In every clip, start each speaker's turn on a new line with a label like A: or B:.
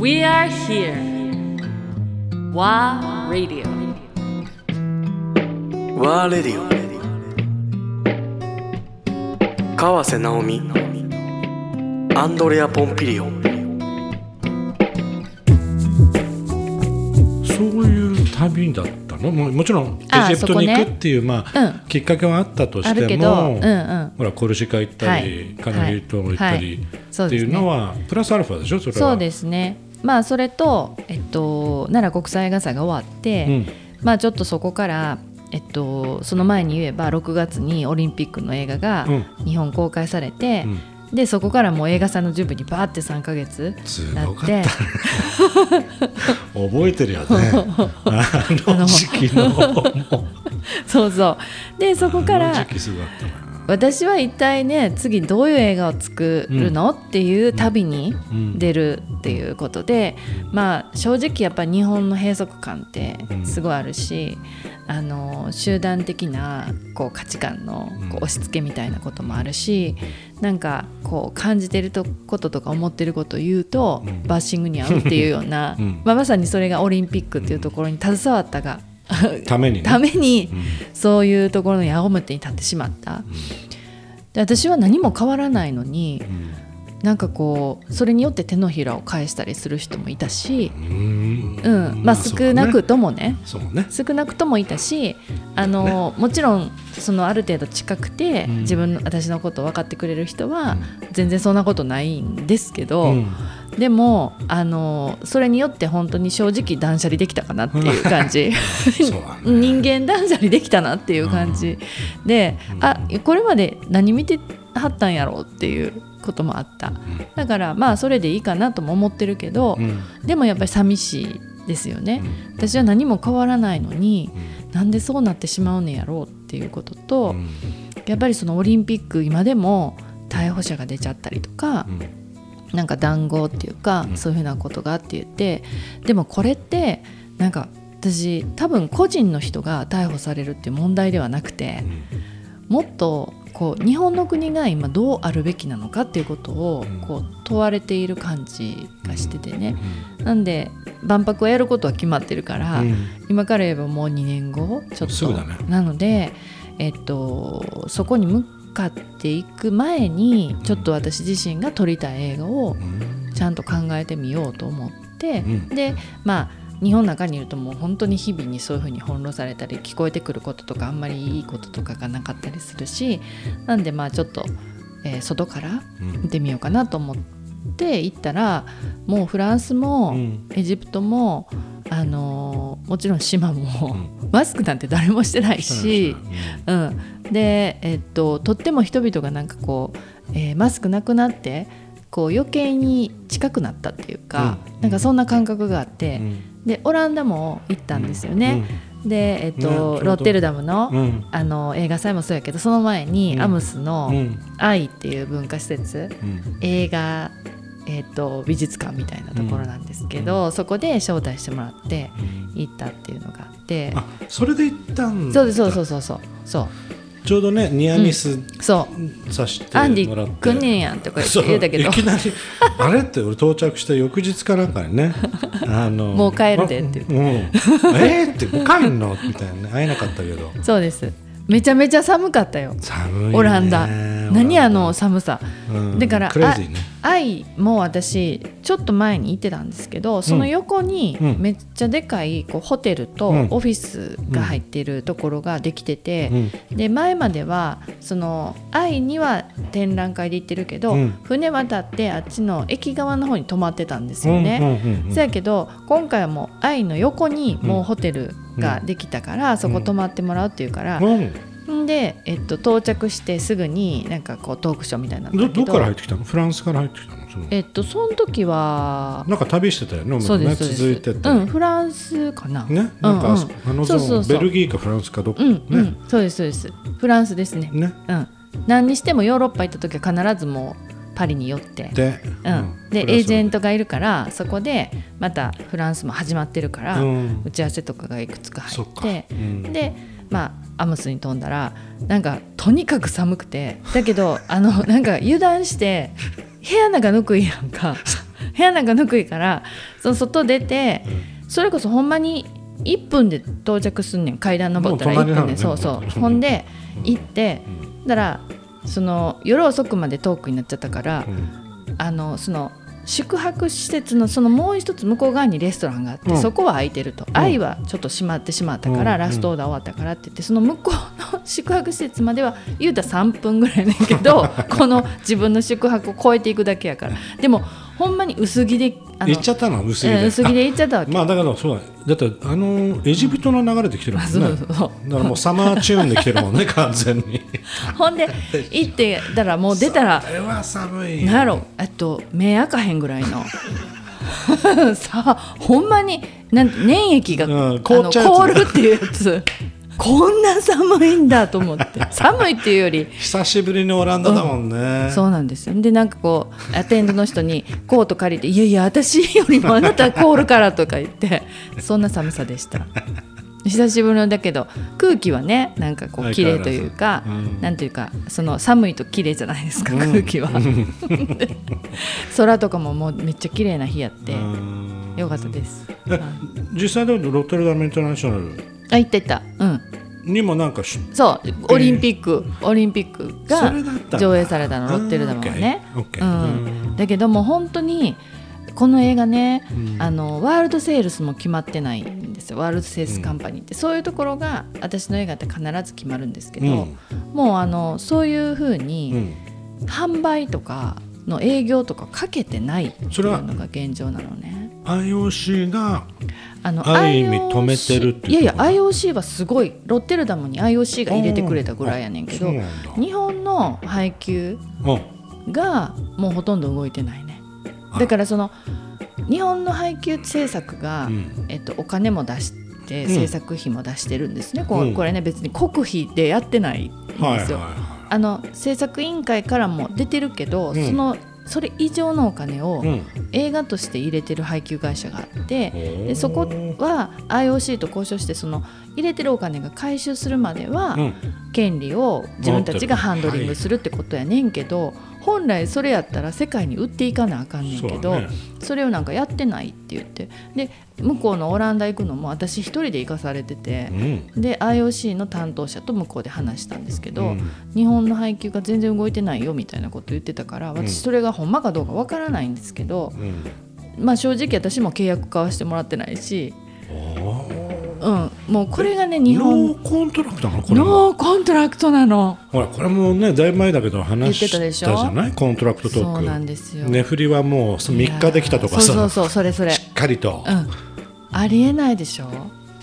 A: We are here. WA Radio.
B: ワーレディオ川瀬直美。アンドレア・ポンピリオ
C: そういう旅だったの？ももちろんエジプトに行くっていう、まあ
D: うん。
C: きっかけはあったとしても、
D: うんうん、
C: ほらコルシカ行ったり、
D: はい。
C: カナリ島行ったり、
D: はい。
C: っていうのはプラスアルファでしょ？それは。
D: そうですねまあそれと、えっと、奈良国際映画祭が終わって、
C: うん。
D: まあちょっとそこから、えっと、その前に言えば6月にオリンピックの映画が
C: うん。
D: 日本公開されて、
C: うん。
D: でそこからもう映画祭の準備にバーって3ヶ月
C: す
D: なっ
C: て。た 覚えてるよね。あの時期の
D: そうそう。でそこから私は一体ね次どういう映画を作るの、っていう旅に
C: うん。
D: 出るっていうことで、まあ正直やっぱり日本の閉塞感ってすごいあるし、あの集団的なこう価値観のこう押し付けみたいなこともあるし、なんかこう感じてるとこととか思ってることを言うと、
C: うん。
D: バッシングに合うっていうような、
C: うん。
D: まあ、まさにそれがオリンピックっていうところに携わったが
C: ためにね。
D: ために
C: うん。
D: そういうところの矢面に立ってしまった。で私は何も変わらないのに
C: うん。
D: なんかこうそれによって手のひらを返したりする人もいたし、
C: うん。
D: うん。まあ、少なくともね。
C: そうね。
D: 少なくともいたしあの、もちろんそのある程度近くて、
C: うん。
D: 自分の私のことを分かってくれる人は、
C: うん。
D: 全然そんなことないんですけど、
C: うん
D: でもあのそれによって本当に正直断捨離できたかなっていう感じ。
C: そうだね。
D: 人間断捨離できたなっていう感じ。で、あこれまで何見てはったんやろうっていうこともあった。だからまあそれでいいかなとも思ってるけど、
C: うん。
D: でもやっぱり寂しいですよね、私は何も変わらないのに、なんでそうなってしまうねやろうっていうことと、
C: うん。
D: やっぱりそのオリンピック今でも逮捕者が出ちゃったりとか、
C: うん
D: なんか談合っていうか、
C: うん。
D: そういうふうなことがあって言ってでもこれってなんか私多分個人の人が逮捕されるっていう問題ではなくてもっとこう日本の国が今どうあるべきなのかっていうことを
C: うん。
D: こう問われている感じがしててね、なんで万博をやることは決まってるから、
C: うん。
D: 今から言えばもう2年後ちょっと、
C: ね。
D: なので、えっと、そこに向かっていく前にちょっと私自身が撮りたい映画を
C: うん。
D: ちゃんと考えてみようと思って、
C: うん。
D: でまあ日本の中にいるともう本当に日々にそういうふうに翻弄されたり聞こえてくることとかあんまりいいこととかがなかったりするしなんでまあちょっと、えー外から
C: うん。
D: 見てみようかなと思って行ったらもうフランスも
C: うん。
D: エジプトも、あのーもちろん島も、
C: う
D: マスクなんて誰もしてないし、
C: う
D: うん、で、えっと、とっても人々がなんかこう、えーマスクなくなってこう余計に近くなったっていうか、
C: うん。
D: なんかそんな感覚があって、
C: ん。
D: でオランダも行ったんですよね。で、えっと
C: うど
D: ロッテルダムの,、
C: うん。
D: あの映画祭もそうやけどその前に、
C: うん。
D: アムスの
C: うん「
D: 愛」っていう文化施設、
C: うん。
D: 映画、えっと美術館みたいなところなんですけど、そこで招待してもらって行ったっていうのがあって。
C: あそれで行ったんだ。
D: そうですそうそうそうそう。そう。
C: ちょうどねニアミス
D: そう。
C: さして
D: アンディ来んねんやんとか言う。たけど。
C: いきなり あれって俺到着した翌日かなんかにね。あの
D: もう帰るでって
C: うん、えー、ってもう帰んの？みたいなね。会えなかったけど。
D: そうです。めちゃめちゃ寒かったよ。
C: 寒いね。
D: オランダ何あの寒さ。
C: うん。
D: だから
C: ね。
D: 愛も私ちょっと前に行ってたんですけどその横に
C: うん。
D: めっちゃでかいこうホテルと
C: うん。
D: オフィスが入ってるところができてて、
C: うん。
D: で前まではその愛には展覧会で行ってるけど、
C: うん。
D: 船渡ってあっちの駅側の方に泊まってたんですよね。そやけど今回はもう愛の横にもうホテルができたから、そこ泊まってもらうっていうから、で、えっと、到着してすぐになんかこうトークショーみたいなの
C: ど。どっから入ってきたの？フランスから入ってきたの？その。
D: えっとその時は
C: なんか旅してたよね
D: そう
C: ね
D: です。
C: 続いてて、
D: うんフランスかな。
C: ね？なんかあそこあのゾーンベルギーかフランスかどっか、
D: うん、
C: ね、
D: うん。そうですそうです。フランスですね。
C: ね。
D: うん。何にしてもヨーロッパ行った時は必ずもうパリに寄って。
C: で、
D: うん、でエージェントがいるからそこでまたフランスも始まってるから、
C: うん。
D: 打ち合わせとかがいくつか入
C: そっか。
D: って、
C: うん。
D: でまあアムスに飛んだらなんかとにかく寒くてだけど あのなんか油断して部屋の中ぬくいやんか。部屋なんかぬくいからその外出て、それこそほんまに1分で到着すんねん。階段登ったら1分で、ね、そうそう。ほんで行って、だからその夜遅くまでトークになっちゃったから、あのその宿泊施設のそのもう一つ向こう側にレストランがあって、うん、そこは空いてると、うん、愛はちょっと閉まってしまったから、うん、ラストオーダー終わったからって言ってその向こうの宿泊施設までは言うたら3分ぐらいねんけど この自分の宿泊を超えていくだけやから。でもほんまに薄着で
C: 行っちゃったの薄着で、
D: 薄着で行っちゃったわけ。
C: まあだからそうだ。だってあのエジプトの流れで来てるもんね、そうそうそう。だからもうサマーチューンで来てるもんね完全に。
D: ほんで行ってだらもう出たら
C: それは寒い
D: なんやろ？あと目開かへんぐらいの。さあほんまになん粘液が、うん、凍るっていうやつこんな寒いんだと思って。寒いっていうより。
C: 久しぶりにオランダだもんね、う
D: ん、そうなんですよ。でなんかこうアテンドの人にコート借りて「いやいや私よりもあなた凍るから」とか言ってそんな寒さでした。久しぶりのだけど空気はねなんかこう綺麗というか、うん、なんというかその寒いと綺麗じゃないですか、空気は。空とかももうめっちゃ綺麗な日やってよかったです。
C: 実際でロッテルダムインターナショナル。
D: あ行った行った。うん
C: にもなんか
D: そうオリンピック、オリンピックが上映されたのロッテルダムはね、うん、だけども本当にこの映画ね、うん、あのワールドセールスも決まってないんですよ。ワールドセールスカンパニーって、うん、そういうところが私の映画って必ず決まるんですけど、うん、もうあのそういうふうに、販売とかの営業とかかけてないっていうのが現状なのね。
C: IOC があのある意味止めてるって
D: いやいや IOC はすごいロッテルダムに IOC が入れてくれたぐらいやねんけど日本の配給がもうほとんど動いてないね。だからその日本の配給政策が、うん、えっと、お金も出して制作費も出してるんですね、うん、これね別に国費でやってないんですよ。あの制作委員会からも出てるけど、そのそれ以上のお金を映画として入れてる配給会社があって、でそこは IOC と交渉してその入れてるお金が回収するまでは、権利を自分たちがハンドリングするってことやねんけど、本来それやったら世界に売っていかなあかんねんけどそ,、れをなんかやってないって言って。で向こうのオランダ行くのも私一人で行かされてて、うん、で IOC の担当者と向こうで話したんですけど、うん、日本の配給が全然動いてないよみたいなこと言ってたから私それがほんまかどうかわからないんですけど、うん、まあ正直私も契約交わしてもらってないし。うん、もうこれがね日本。
C: No contract なの？こ
D: れ no contract なの。
C: ほらこれもねだいぶ前だけど話したじゃない？ Contract
D: talk。そうなんですよ。
C: ネトフリはもう3日できたとかさ。
D: そうそうそれそれ。
C: しっかりと、
D: うん、ありえないでしょ？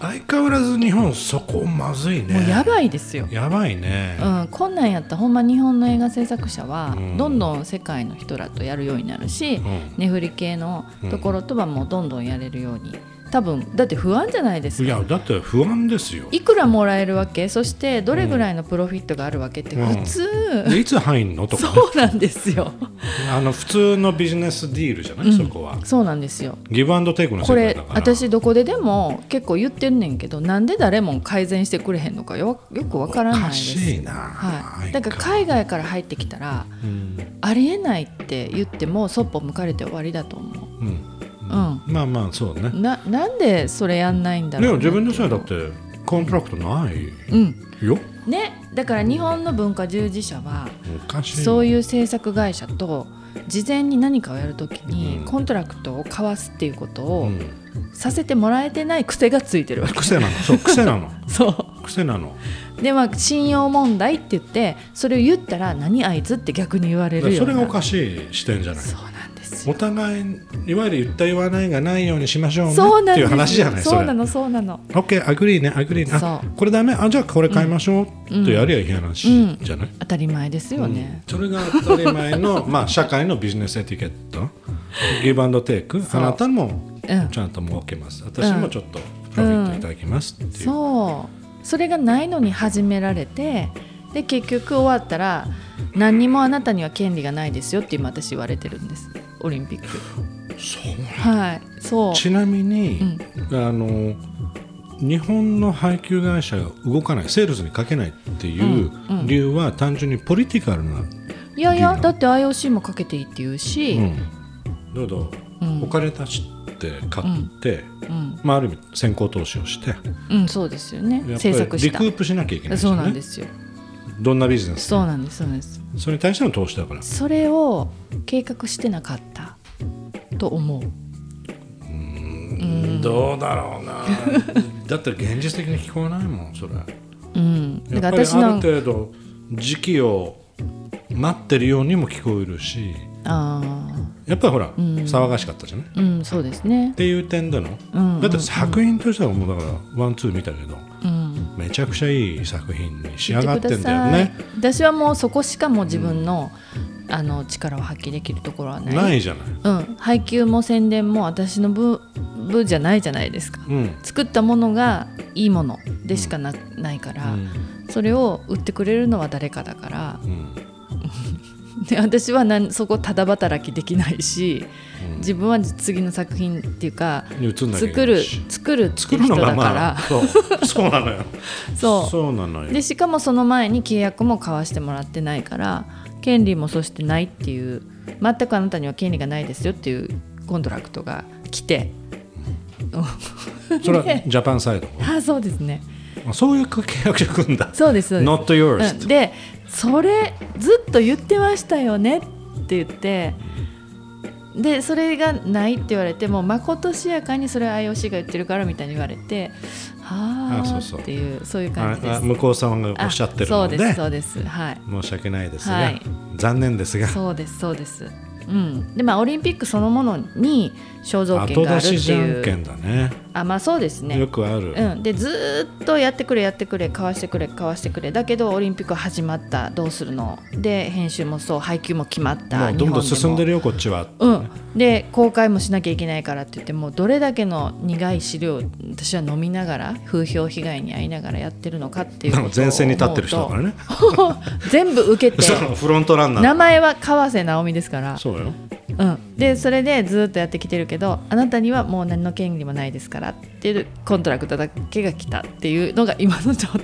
C: 相変わらず日本そこまずいね。も
D: うやばいですよ。
C: やばいね、
D: うん、こんなんやったらほんま日本の映画制作者はどんどん世界の人らとやるようになるし、うん、ネトフリ系のところとはもうどんどんやれるように多分だって不安じゃないですか。
C: いやだって不安ですよ。
D: いくらもらえるわけ？そしてどれぐらいのプロフィットがあるわけって普通、
C: うん、いつ入んの？とか、
D: ね、そうなんですよ。
C: あの普通のビジネスディールじゃない、うん、そこは。
D: そうなんですよ。
C: ギブアンドテイクの
D: これ私どこででも結構言ってんねんけどなんで誰も改善してくれへんのかよよくわからないです。
C: しいな、
D: はい、だから海外から入ってきたら、うん、ありえないって言ってもそっぽ向かれて終わりだと思う、うん
C: うん、まあまあそうね。
D: ななんでそれやんないんだろう、
C: ね、自分でさだって contract ないよ、
D: うん、ねだから日本の文化従事者はそういう制作会社と事前に何かをやるときに contract を交わすっていうことをさせてもらえてない癖がついてるわけ、
C: 癖なの。そう癖なの。
D: そう。
C: 癖なの。
D: でまあ信用問題って言ってそれを言ったら何あいつって逆に言われる
C: よそれがおかしい視点じゃない。
D: そう
C: お互いいわゆる言った言わないがないようにしましょうねっていう話じゃない
D: そうなのそうなの。
C: OK アグリーね。アグリーねこれダメ。あじゃあこれ買いましょう、うん、とやりゃいい話じゃない、うん、
D: 当たり前ですよね、
C: うん、それが当たり前の まあ社会の business etiquette。ギブアンドテイク。あなたもちゃんと儲けます、私もちょっと profit いただきますっていう、
D: そう。それがないのに始められてで結局終わったら何にもあなたには権利がないですよって今私言われてるんですオリンピック。
C: そう
D: はいそう。
C: ちなみに、うん、あの日本の配給会社が動かないセールスにかけないっていう理由は単純にポリティカルな、
D: いやいやだって IOC もかけていいって言うし、
C: うん、どうぞ。
D: うん。
C: お金出して買って、
D: うん。
C: まあ、ある意味先行投資をして。
D: うん、そうですよね。制作した。
C: リクープしなきゃいけないです
D: そうなんですよ
C: どんなビジネス？
D: そうなんですそうなんです。
C: それに対しての投資だから。
D: それを計画してなかった。と思う。
C: どうだろうな。だって現実的に聞こえないもんそれ。
D: うん。だから私の
C: る程度時期を待ってるようにも聞こえるし。
D: あ
C: やっぱりほら、
D: ん。
C: 騒がしかったじゃない？っ
D: あうんそうですね。
C: ていう点での、
D: うん。
C: だって作品としてはもうだからワンツー見たけど。
D: うん
C: めちゃくちゃいい作品に仕上がってんだよね。
D: 私はもうそこしかもう自分の,、あの力を発揮できるところはない。
C: ないじゃない、
D: うん、配給も宣伝も私の部部じゃないじゃないですか。
C: うん。
D: 作ったものがいいものでしかな,、ないから、それを売ってくれるのは誰かだから
C: うん
D: で私はなんそこただ働きできないし
C: うん。
D: 自分は次の作品っていうか作る作るって
C: 作
D: いう人だか
C: るのがま
D: ら
C: あ、そう。そうなのよ。
D: そう。
C: そうなのよ。
D: でしかもその前に契約も交わしてもらってないから権利もそしてないっていう全くあなたには権利がないですよっていうコントラクトが来て。
C: それは ジャパンサイド？
D: ああそうですね。
C: あそういう契約書組んだ。
D: そうですそうです。
C: Not yours.
D: うん。でそれずっと言ってましたよねって言ってでそれがないって言われてもまことしやかにそれは IOC が言ってるからみたいに言われてはあ
C: あそうそう。
D: っていうそういう
C: あ
D: 感じです。
C: あ向こう様がおっしゃってる
D: そうですそうです。はい。
C: 申し訳ないですが、
D: はい。
C: 残念ですが。
D: そうですそうです。うん。でまあオリンピックそのものに肖像権
C: 後
D: があるって
C: 出しじゃん
D: いう
C: けんだね
D: あまあそうですね。
C: よくある、
D: うん、でずーっとやってくれやってくれ買わしてくれ買わしてくれ。だけどオリンピック始まったどうするの？で編集もそう配給も決まった
C: どんどん進んで
D: る
C: るよこっちは、
D: うん、で公開もしなきゃいけないからって言ってもうどれだけの苦い資料を私は飲みながら風評被害に遭いながらやってるのかっていう
C: 前線に立ってる人だからね。
D: 全部受けて
C: フロントランナー
D: 名前は河瀬直美ですから。
C: そうよ
D: うん、でそれでずっとやってきてるけどあなたにはもう何の権利もないですからっていうコントラクトだけが来たっていうのが今の状態。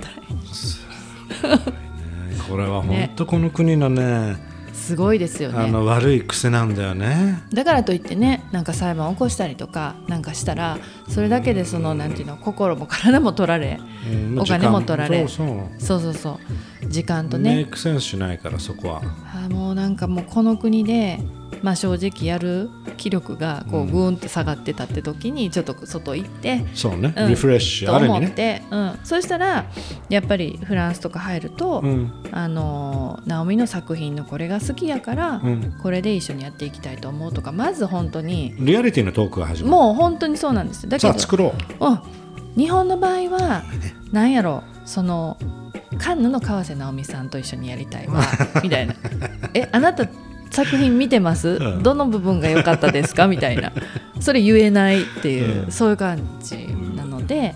C: これは本当この国のね
D: すごいですよね。
C: あの悪い癖なんだよね。
D: だからといってねなんか裁判を起こしたりとかなんかしたらそれだけでそのなんていうの心も体も取られ
C: うん
D: お金も取られ。
C: そう。そう
D: そうそう。時間とね。
C: メイクセンスしないからそこは。
D: あーもうなんかもうこの国で、まあ、正直やる気力がこうグーンと下がってたって時にちょっと外行って、
C: そうね、
D: うん。
C: リフレッシュ
D: と
C: ある意味ね。
D: 思って、うん、そしたらやっぱりフランスとか入ると、
C: うん。
D: あのナオミの作品のこれが好きやから、
C: うん。
D: これで一緒にやっていきたいと思うとかまず本当に
C: リアリティのトークが始まる。
D: もう本当にそうなんですだけど
C: 作ろう。
D: うん、日本の場合はなんやろそのカンヌの川瀬直美さんと一緒にやりたいわみたいな「えあなた作品見てます、
C: うん。
D: どの部分が良かったですか?」みたいな。それ言えないっていう、
C: うん。
D: そういう感じなので、